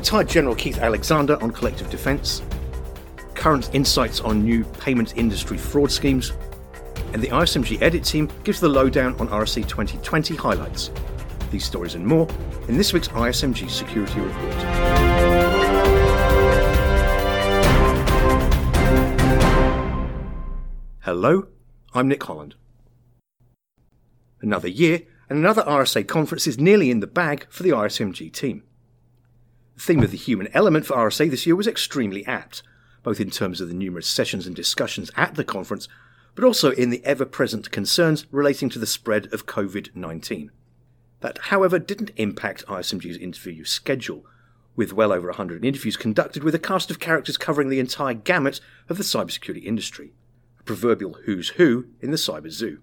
retired General Keith Alexander on collective defence, current insights on new payment industry fraud schemes, and the ISMG edit team gives the lowdown on RSA 2020 highlights. These stories and more in this week's ISMG Security Report. Hello, I'm Nick Holland. Another year and another RSA conference is nearly in the bag for the ISMG team. The theme of the human element for RSA this year was extremely apt, both in terms of the numerous sessions and discussions at the conference, but also in the ever present concerns relating to the spread of COVID 19. That, however, didn't impact ISMG's interview schedule, with well over 100 interviews conducted with a cast of characters covering the entire gamut of the cybersecurity industry, a proverbial who's who in the cyber zoo.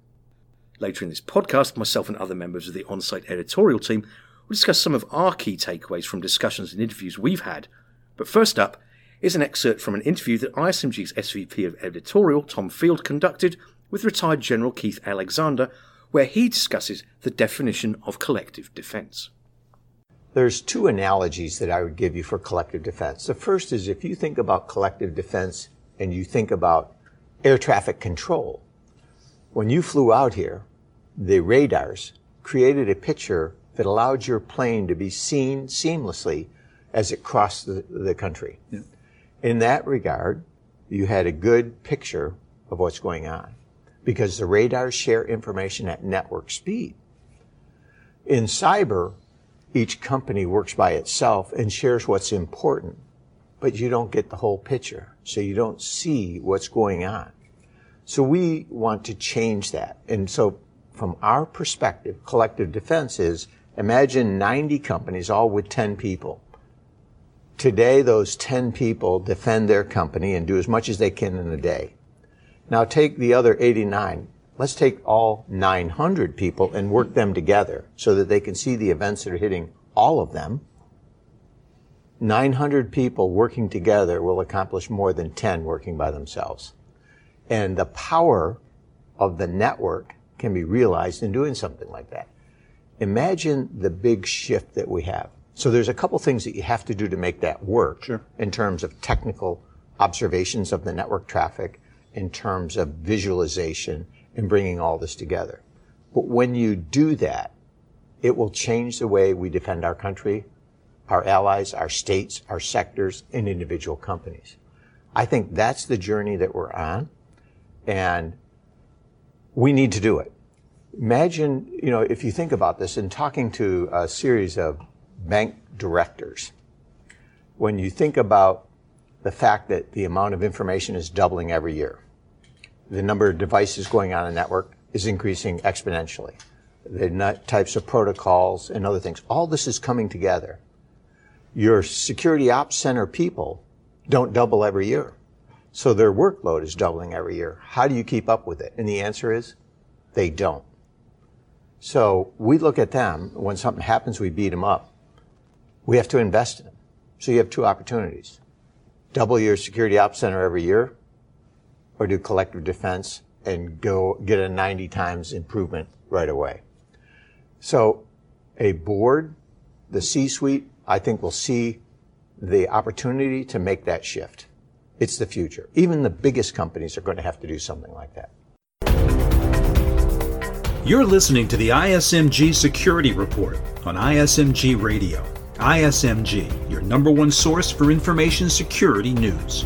Later in this podcast, myself and other members of the on site editorial team will discuss some of our key takeaways from discussions and interviews we've had. But first up is an excerpt from an interview that ISMG's SVP of editorial, Tom Field, conducted with retired General Keith Alexander where he discusses the definition of collective defense. There's two analogies that I would give you for collective defense. The first is if you think about collective defense and you think about air traffic control. When you flew out here, the radars created a picture that allowed your plane to be seen seamlessly as it crossed the, the country. Yeah. In that regard, you had a good picture of what's going on because the radars share information at network speed. In cyber, each company works by itself and shares what's important, but you don't get the whole picture. So you don't see what's going on. So we want to change that. And so from our perspective, collective defense is imagine 90 companies, all with 10 people. Today, those 10 people defend their company and do as much as they can in a day. Now take the other 89. Let's take all 900 people and work them together so that they can see the events that are hitting all of them. 900 people working together will accomplish more than 10 working by themselves. And the power of the network can be realized in doing something like that. Imagine the big shift that we have. So there's a couple things that you have to do to make that work sure. in terms of technical observations of the network traffic in terms of visualization and bringing all this together. But when you do that, it will change the way we defend our country, our allies, our states, our sectors, and individual companies. I think that's the journey that we're on, and we need to do it. Imagine, you know, if you think about this in talking to a series of bank directors, when you think about the fact that the amount of information is doubling every year, the number of devices going on a network is increasing exponentially. The types of protocols and other things, all this is coming together. Your security ops center people don't double every year. So their workload is doubling every year. How do you keep up with it? And the answer is they don't. So we look at them. When something happens, we beat them up. We have to invest in them. So you have two opportunities. Double your security ops center every year or do collective defense and go get a 90 times improvement right away. So a board, the C-suite, I think will see the opportunity to make that shift. It's the future. Even the biggest companies are going to have to do something like that. You're listening to the ISMG Security Report on ISMG Radio. ISMG, your number one source for information security news.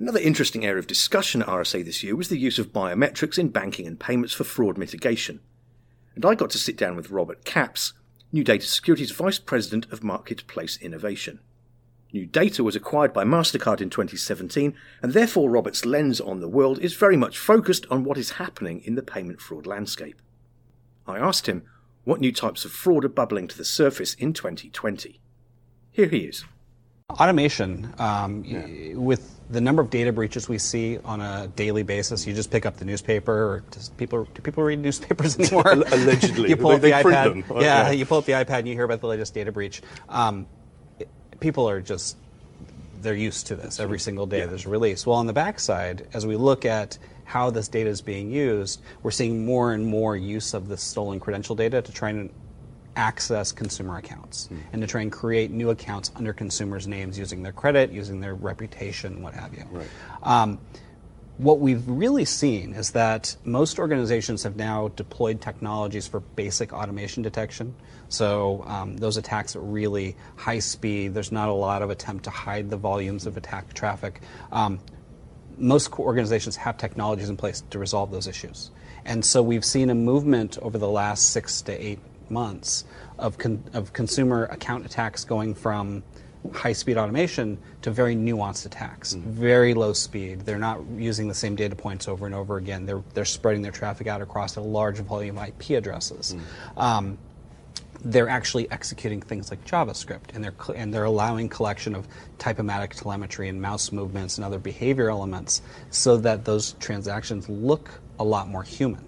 Another interesting area of discussion at RSA this year was the use of biometrics in banking and payments for fraud mitigation. And I got to sit down with Robert Capps, NuData Security's Vice President of Marketplace Innovation. NuData was acquired by MasterCard in 2017, and therefore Robert's lens on the world is very much focused on what is happening in the payment fraud landscape. I asked him what new types of fraud are bubbling to the surface in 2020. Here he is. Automation, um, yeah. with the number of data breaches we see on a daily basis, you just pick up the newspaper, or people do people read newspapers anymore? Allegedly, you pull they, up the iPad. Yeah, yeah, you pull up the iPad and you hear about the latest data breach. Um, people are just they're used to this every single day. Yeah. There's a release. Well, on the backside, as we look at how this data is being used, we're seeing more and more use of the stolen credential data to try and access consumer accounts and to try and create new accounts under consumers' names using their credit, using their reputation, what have you. Right. Um, what we've really seen is that most organizations have now deployed technologies for basic automation detection. So um, those attacks are really high speed. There's not a lot of attempt to hide the volumes of attack traffic. Um, most organizations have technologies in place to resolve those issues. And so we've seen a movement over the last six to eight months of, con- of consumer account attacks going from high speed automation to very nuanced attacks, mm-hmm. very low speed. They're not using the same data points over and over again. They're, they're spreading their traffic out across a large volume of IP addresses. Mm-hmm. Um, they're actually executing things like JavaScript, and they're and they're allowing collection of typematic telemetry and mouse movements and other behavior elements, so that those transactions look a lot more human.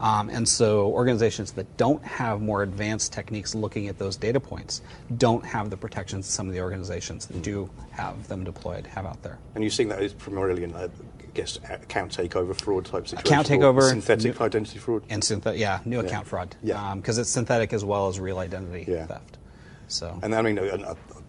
Um, and so organizations that don't have more advanced techniques looking at those data points don't have the protections that some of the organizations that do have them deployed have out there. And you're seeing that is primarily in, I guess, account takeover fraud type situation. Account takeover, synthetic new, identity fraud, and synthetic, yeah, new yeah. account fraud. Yeah, because um, it's synthetic as well as real identity yeah. theft. So, and I mean,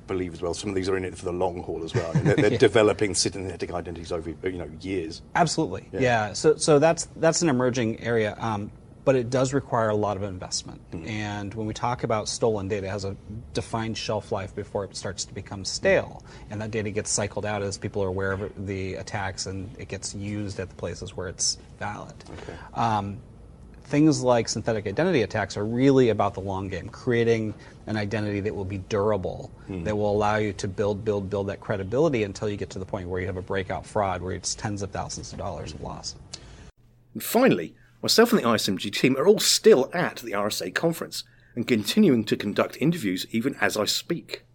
believe as well. Some of these are in it for the long haul as well. they're, they're yeah. developing synthetic identities over you know years. Absolutely, yeah. yeah. So so that's that's an emerging area. Um, but it does require a lot of investment. Mm-hmm. And when we talk about stolen data, it has a defined shelf life before it starts to become stale. And that data gets cycled out as people are aware of the attacks and it gets used at the places where it's valid. Okay. Um, things like synthetic identity attacks are really about the long game, creating an identity that will be durable, mm. that will allow you to build, build, build that credibility until you get to the point where you have a breakout fraud where it's tens of thousands of dollars of loss. And finally, myself and the ISMG team are all still at the RSA conference and continuing to conduct interviews even as I speak.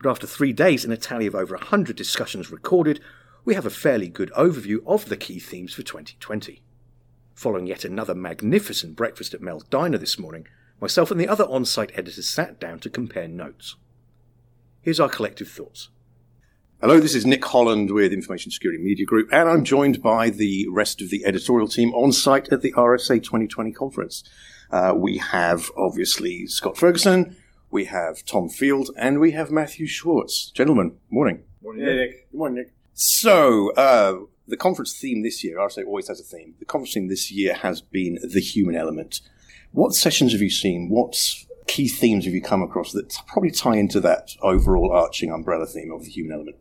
But after three days and a tally of over 100 discussions recorded, we have a fairly good overview of the key themes for 2020. Following yet another magnificent breakfast at Mel's Diner this morning, myself and the other on site editors sat down to compare notes. Here's our collective thoughts. Hello, this is Nick Holland with Information Security Media Group, and I'm joined by the rest of the editorial team on site at the RSA 2020 conference. Uh, we have obviously Scott Ferguson, we have Tom Field, and we have Matthew Schwartz. Gentlemen, morning. Morning, Nick. Good morning, Nick. So, uh, the conference theme this year, RSA always has a theme. The conference theme this year has been the human element. What sessions have you seen? What key themes have you come across that probably tie into that overall arching umbrella theme of the human element?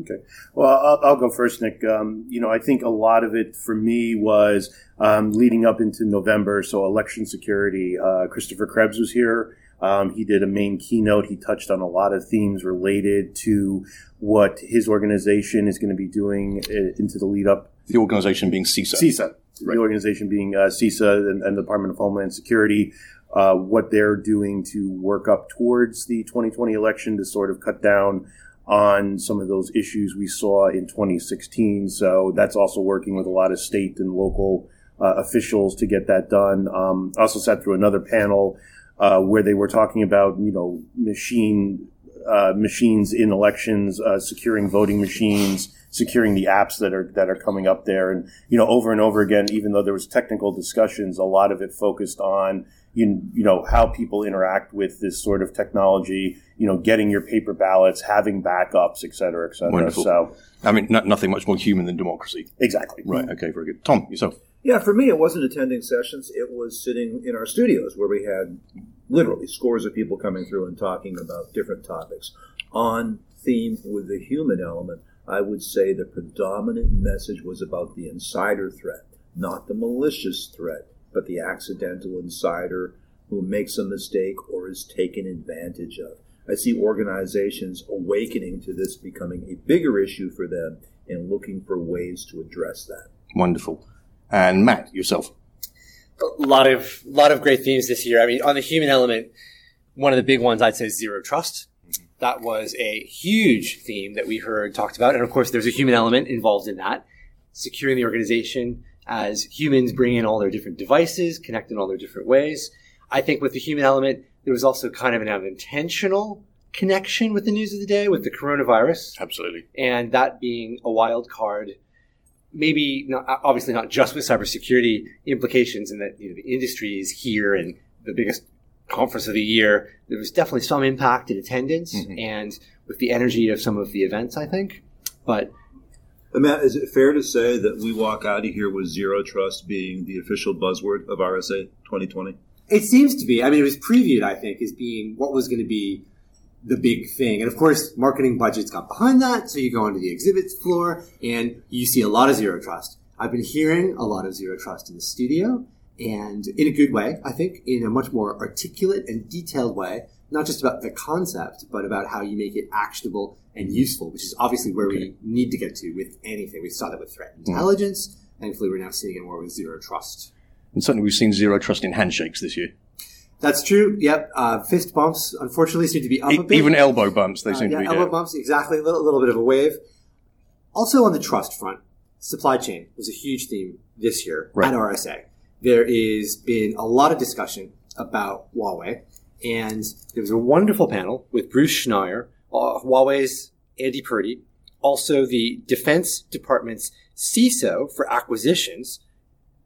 Okay. Well, I'll, I'll go first, Nick. Um, you know, I think a lot of it for me was um, leading up into November. So, election security. Uh, Christopher Krebs was here. Um, he did a main keynote. He touched on a lot of themes related to what his organization is going to be doing uh, into the lead up. The organization being CISA. CISA. Right. The organization being uh, CISA and, and, the Department of Homeland Security. Uh, what they're doing to work up towards the 2020 election to sort of cut down on some of those issues we saw in 2016. So that's also working with a lot of state and local uh, officials to get that done. Um, also sat through another panel uh, where they were talking about you know machine uh, machines in elections, uh, securing voting machines, securing the apps that are that are coming up there, and you know over and over again. Even though there was technical discussions, a lot of it focused on you, you know how people interact with this sort of technology. You know, getting your paper ballots, having backups, et cetera, et cetera. Wonderful. So, I mean, nothing much more human than democracy. Exactly. Right. Okay. Very good. Tom, yourself. Yeah, for me, it wasn't attending sessions. It was sitting in our studios where we had literally scores of people coming through and talking about different topics. On theme with the human element, I would say the predominant message was about the insider threat, not the malicious threat, but the accidental insider who makes a mistake or is taken advantage of. I see organizations awakening to this becoming a bigger issue for them and looking for ways to address that. Wonderful. And Matt, yourself. A lot of lot of great themes this year. I mean, on the human element, one of the big ones I'd say is zero trust. Mm-hmm. That was a huge theme that we heard talked about, and of course, there's a human element involved in that. Securing the organization as humans bring in all their different devices, connect in all their different ways. I think with the human element, there was also kind of an unintentional connection with the news of the day with the coronavirus. Absolutely. And that being a wild card maybe not, obviously not just with cybersecurity implications and that you know, the industry is here and the biggest conference of the year, there was definitely some impact in attendance mm-hmm. and with the energy of some of the events, I think. But Matt, is it fair to say that we walk out of here with zero trust being the official buzzword of RSA 2020? It seems to be. I mean, it was previewed, I think, as being what was going to be the big thing. And of course, marketing budgets got behind that. So you go onto the exhibits floor and you see a lot of zero trust. I've been hearing a lot of zero trust in the studio and in a good way, I think, in a much more articulate and detailed way, not just about the concept, but about how you make it actionable and useful, which is obviously where okay. we need to get to with anything. We saw that with threat mm. intelligence. Mm. Thankfully, we're now seeing it more with zero trust. And certainly we've seen zero trust in handshakes this year. That's true. Yep. Uh, fist bumps, unfortunately, seem to be up a bit. Even elbow bumps, they uh, seem yeah, to be. Elbow dead. bumps, exactly. A little, little bit of a wave. Also on the trust front, supply chain was a huge theme this year right. at RSA. There has been a lot of discussion about Huawei, and there was a wonderful panel with Bruce Schneier, uh, Huawei's Andy Purdy, also the Defense Department's CISO for acquisitions,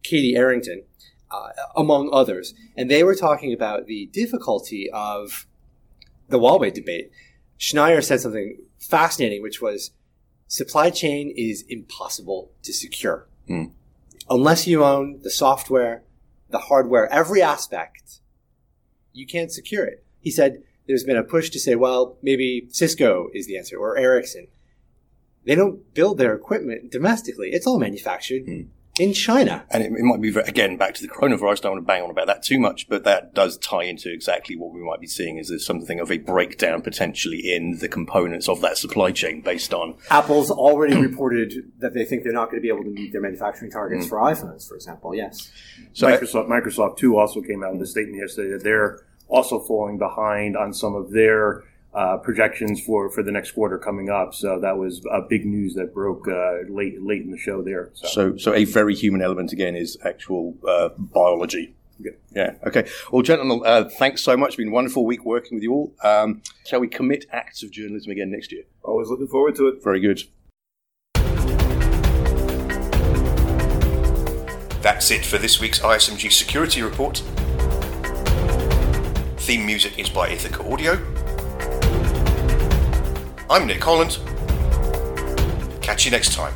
Katie Arrington, uh, among others. And they were talking about the difficulty of the Huawei debate. Schneier said something fascinating, which was supply chain is impossible to secure. Mm. Unless you own the software, the hardware, every aspect, you can't secure it. He said there's been a push to say, well, maybe Cisco is the answer or Ericsson. They don't build their equipment domestically. It's all manufactured mm in China. And it, it, might be, again, back to the coronavirus. I don't want to bang on about that too much, but that does tie into exactly what we might be seeing is there's something of a breakdown potentially in the components of that supply chain based on. Apple's already reported that they think they're not going to be able to meet their manufacturing targets mm. for iPhones, for example. Yes. So Microsoft, Microsoft too also came out with a statement yesterday that they're also falling behind on some of their uh, projections for, for the next quarter coming up. So that was a big news that broke uh, late late in the show there. So. so, so a very human element again is actual uh, biology. Yeah. yeah. Okay. Well, gentlemen, uh, thanks so much. It's been a wonderful week working with you all. Um, shall we commit acts of journalism again next year? Always looking forward to it. Very good. That's it for this week's ISMG Security Report. Theme music is by Ithaca Audio. I'm Nick Holland. Catch you next time.